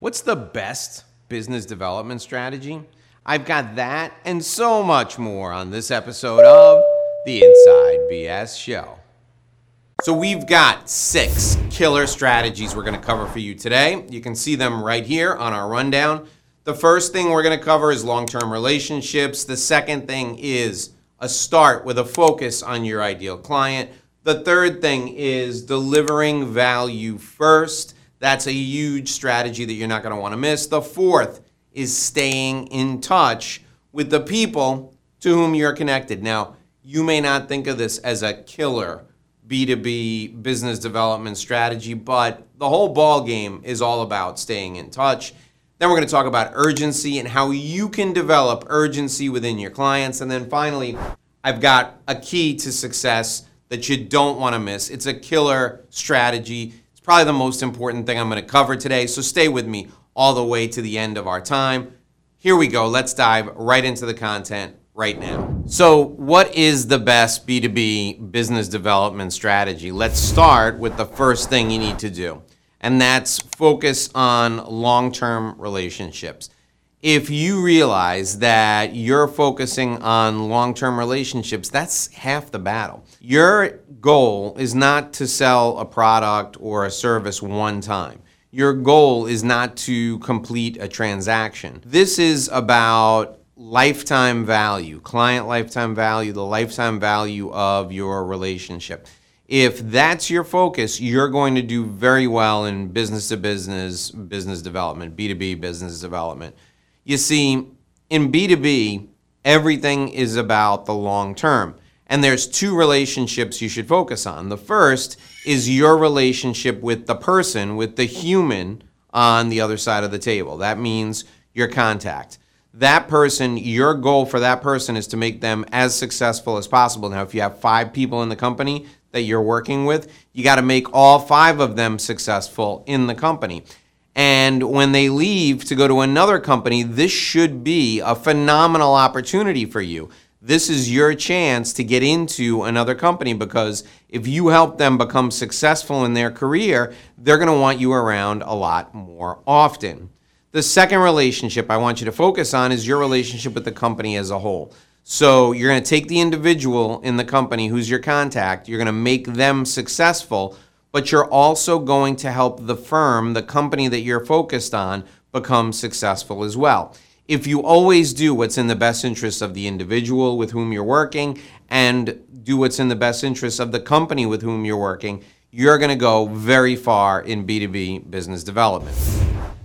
What's the best business development strategy? I've got that and so much more on this episode of the Inside BS Show. So, we've got six killer strategies we're going to cover for you today. You can see them right here on our rundown. The first thing we're going to cover is long term relationships. The second thing is a start with a focus on your ideal client. The third thing is delivering value first. That's a huge strategy that you're not going to want to miss. The fourth is staying in touch with the people to whom you're connected. Now, you may not think of this as a killer B2B business development strategy, but the whole ball game is all about staying in touch. Then we're going to talk about urgency and how you can develop urgency within your clients. And then finally, I've got a key to success that you don't want to miss. It's a killer strategy probably the most important thing I'm going to cover today, so stay with me all the way to the end of our time. Here we go. Let's dive right into the content right now. So, what is the best B2B business development strategy? Let's start with the first thing you need to do, and that's focus on long term relationships if you realize that you're focusing on long term relationships, that's half the battle. Your goal is not to sell a product or a service one time. Your goal is not to complete a transaction. This is about lifetime value, client lifetime value, the lifetime value of your relationship. If that's your focus, you're going to do very well in business to business, business development, B2B business development. You see, in B2B, everything is about the long term. And there's two relationships you should focus on. The first is your relationship with the person, with the human on the other side of the table. That means your contact. That person, your goal for that person is to make them as successful as possible. Now, if you have five people in the company that you're working with, you got to make all five of them successful in the company. And when they leave to go to another company, this should be a phenomenal opportunity for you. This is your chance to get into another company because if you help them become successful in their career, they're going to want you around a lot more often. The second relationship I want you to focus on is your relationship with the company as a whole. So you're going to take the individual in the company who's your contact, you're going to make them successful but you're also going to help the firm, the company that you're focused on, become successful as well. If you always do what's in the best interest of the individual with whom you're working and do what's in the best interest of the company with whom you're working, you're going to go very far in B2B business development.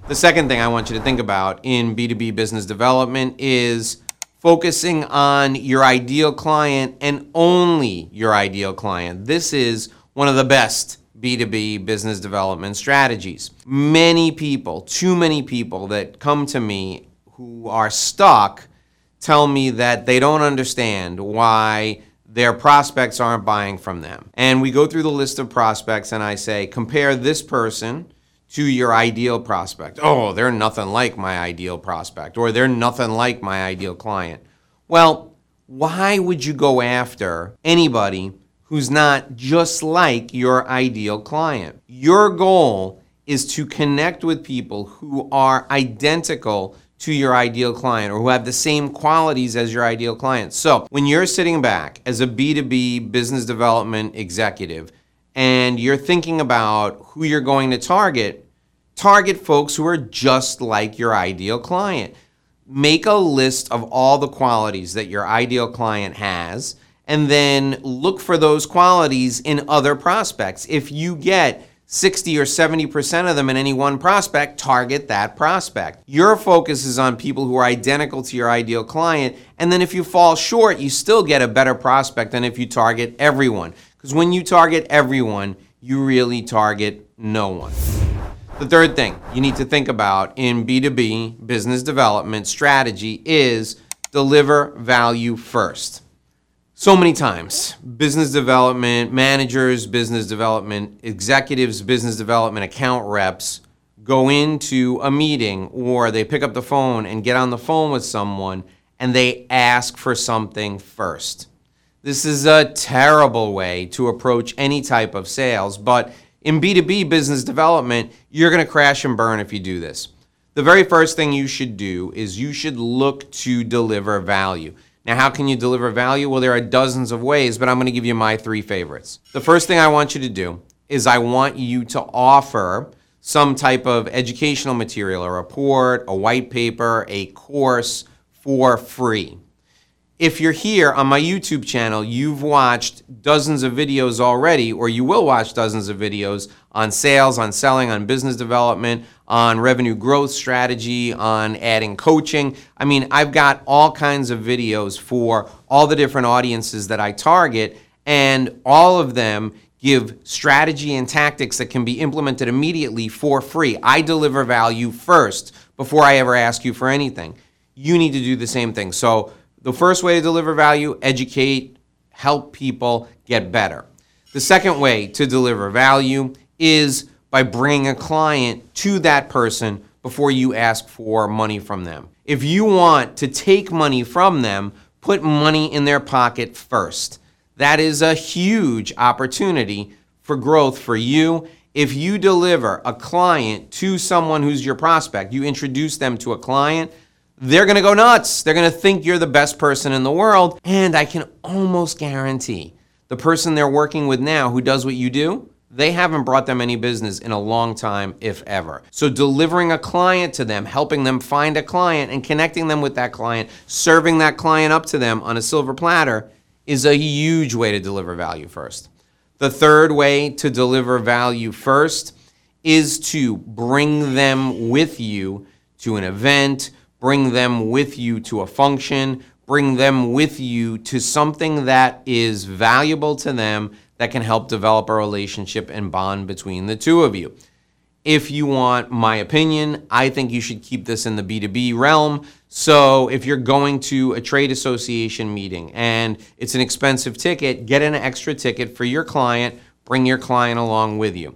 The second thing I want you to think about in B2B business development is focusing on your ideal client and only your ideal client. This is one of the best B2B business development strategies. Many people, too many people that come to me who are stuck tell me that they don't understand why their prospects aren't buying from them. And we go through the list of prospects and I say, compare this person to your ideal prospect. Oh, they're nothing like my ideal prospect, or they're nothing like my ideal client. Well, why would you go after anybody who's not just like your ideal client. Your goal is to connect with people who are identical to your ideal client or who have the same qualities as your ideal client. So, when you're sitting back as a B2B business development executive and you're thinking about who you're going to target, target folks who are just like your ideal client. Make a list of all the qualities that your ideal client has and then look for those qualities in other prospects. If you get 60 or 70% of them in any one prospect, target that prospect. Your focus is on people who are identical to your ideal client. And then if you fall short, you still get a better prospect than if you target everyone. Because when you target everyone, you really target no one. The third thing you need to think about in B2B business development strategy is deliver value first so many times. Business development managers business development executives business development account reps go into a meeting or they pick up the phone and get on the phone with someone and they ask for something first. This is a terrible way to approach any type of sales but in b2b business development you're going to crash and burn if you do this. The very first thing you should do is you should look to deliver value. Now, how can you deliver value? Well, there are dozens of ways, but I'm going to give you my three favorites. The first thing I want you to do is I want you to offer some type of educational material, a report, a white paper, a course for free. If you're here on my YouTube channel, you've watched dozens of videos already, or you will watch dozens of videos on sales, on selling, on business development, on revenue growth strategy, on adding coaching. I mean, I've got all kinds of videos for all the different audiences that I target, and all of them give strategy and tactics that can be implemented immediately for free. I deliver value first before I ever ask you for anything. You need to do the same thing. So, the first way to deliver value, educate, help people get better. The second way to deliver value is by bringing a client to that person before you ask for money from them. If you want to take money from them, put money in their pocket first. That is a huge opportunity for growth for you. If you deliver a client to someone who's your prospect, you introduce them to a client, they're to go nuts. They're to think you're the best person in the world. And I can almost guarantee the person they're working with now who does what you do, they haven't brought them any business in a long time, if ever. So, delivering a client to them, helping them find a client, and connecting them with that client, serving that client up to them on a silver platter is a huge way to deliver value first. The third way to deliver value first is to bring them with you to an event bring them with you to a function, bring them with you to something that is valuable to them that can help develop a relationship and bond between the two of you. If you want my opinion, I think you should keep this in the B2B realm. So if you're going to a trade association meeting and it's an expensive ticket, get an extra ticket for your client, bring your client along with you.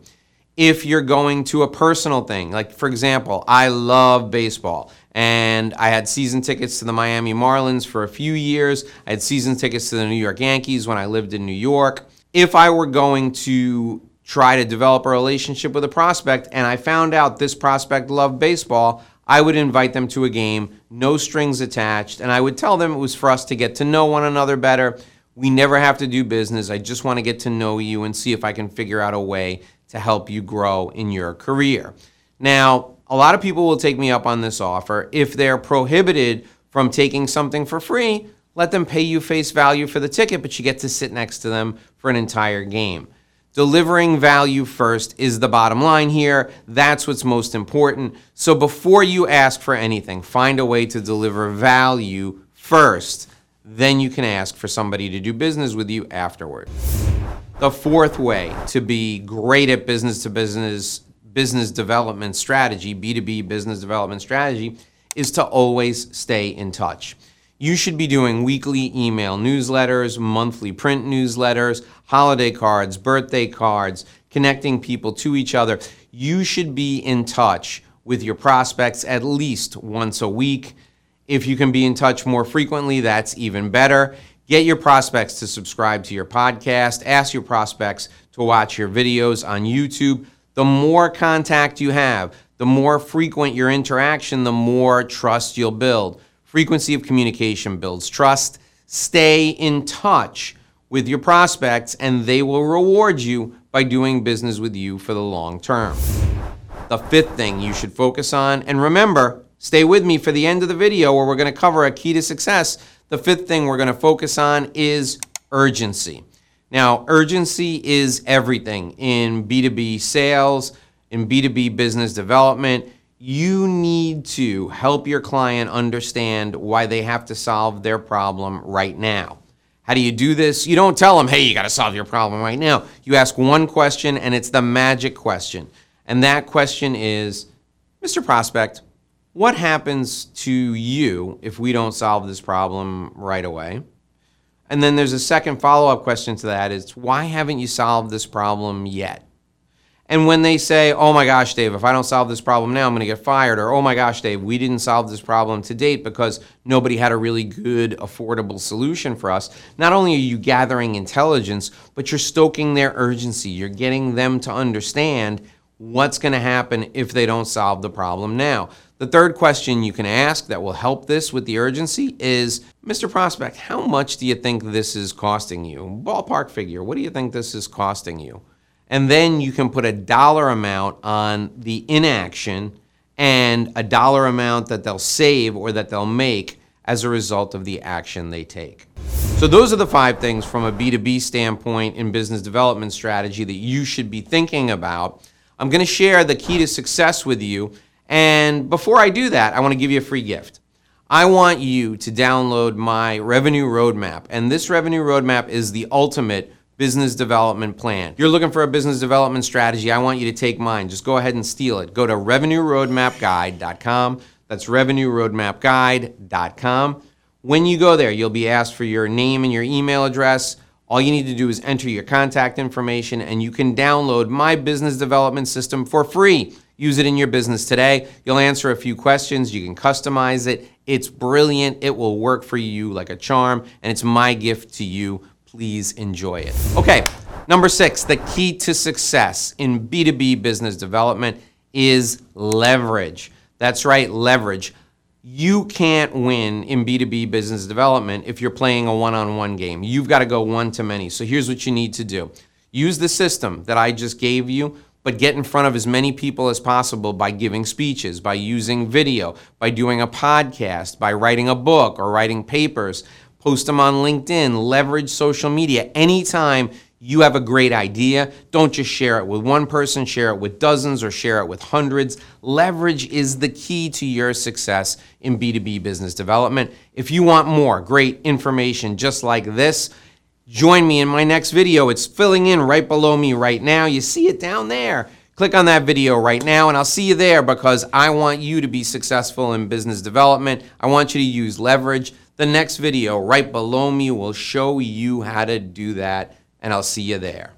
If you're going to a personal thing, like for example, I love baseball and I had season tickets to the Miami Marlins for a few years. I had season tickets to the New York Yankees when I lived in New York. If I were going to try to develop a relationship with a prospect and I found out this prospect loved baseball, I would invite them to a game, no strings attached, and I would tell them it was for us to get to know one another better. We never have to do business. I just want to get to know you and see if I can figure out a way to help you grow in your career. Now, a lot of people will take me up on this offer. If they're prohibited from taking something for free, let them pay you face value for the ticket, but you get to sit next to them for an entire game. Delivering value first is the bottom line here. That's what's most important. So before you ask for anything, find a way to deliver value first. Then you can ask for somebody to do business with you afterward. The fourth way to be great at business to business business development strategy, B2B business development strategy, is to always stay in touch. You should be doing weekly email newsletters, monthly print newsletters, holiday cards, birthday cards, connecting people to each other. You should be in touch with your prospects at least once a week. If you can be in touch more frequently, that's even better. Get your prospects to subscribe to your podcast. Ask your prospects to watch your videos on YouTube the more contact you have, the more frequent your interaction, the more trust you'll build. Frequency of communication builds trust. Stay in touch with your prospects, and they will reward you by doing business with you for the long term. The fifth thing you should focus on, and remember, stay with me for the end of the video where we're going to cover a key to success. The fifth thing we're going to focus on is urgency. Now, urgency is everything in B2B sales, in B2B business development. You need to help your client understand why they have to solve their problem right now. How do you do this? You don't tell them, hey, you got to solve your problem right now. You ask one question, and it's the magic question. And that question is Mr. Prospect, what happens to you if we don't solve this problem right away? And then there's a second follow up question to that: is why haven't you solved this problem yet? And when they say, oh my gosh, Dave, if I don't solve this problem now, I'm going to get fired, or oh my gosh, Dave, we didn't solve this problem to date because nobody had a really good, affordable solution for us, not only are you gathering intelligence, but you're stoking their urgency. You're getting them to understand what's going to happen if they don't solve the problem now. The third question you can ask that will help this with the urgency is Mr. Prospect, how much do you think this is costing you? Ballpark figure, what do you think this is costing you? And then you can put a dollar amount on the inaction and a dollar amount that they'll save or that they'll make as a result of the action they take. So, those are the five things from a B2B standpoint in business development strategy that you should be thinking about. I'm going to share the key to success with you. And before I do that, I want to give you a free gift. I want you to download my revenue roadmap. And this revenue roadmap is the ultimate business development plan. You're looking for a business development strategy, I want you to take mine. Just go ahead and steal it. Go to revenueroadmapguide.com. That's revenueroadmapguide.com. When you go there, you'll be asked for your name and your email address. All you need to do is enter your contact information and you can download my business development system for free. Use it in your business today. You'll answer a few questions. You can customize it. It's brilliant. It will work for you like a charm, and it's my gift to you. Please enjoy it. Okay, number six, the key to success in B2B business development is leverage. That's right, leverage you can't win in B2B business development if you're playing a one on one game. You've got to go one to many. So here's what you need to do use the system that I just gave you, but get in front of as many people as possible by giving speeches, by using video, by doing a podcast, by writing a book or writing papers. Post them on LinkedIn, leverage social media. Anytime you have a great idea. Don't just share it with one person, share it with dozens or share it with hundreds. Leverage is the key to your success in B2B business development. If you want more great information just like this, join me in my next video. It's filling in right below me right now. You see it down there. Click on that video right now, and I'll see you there because I want you to be successful in business development. I want you to use leverage. The next video right below me will show you how to do that and I'll see you there.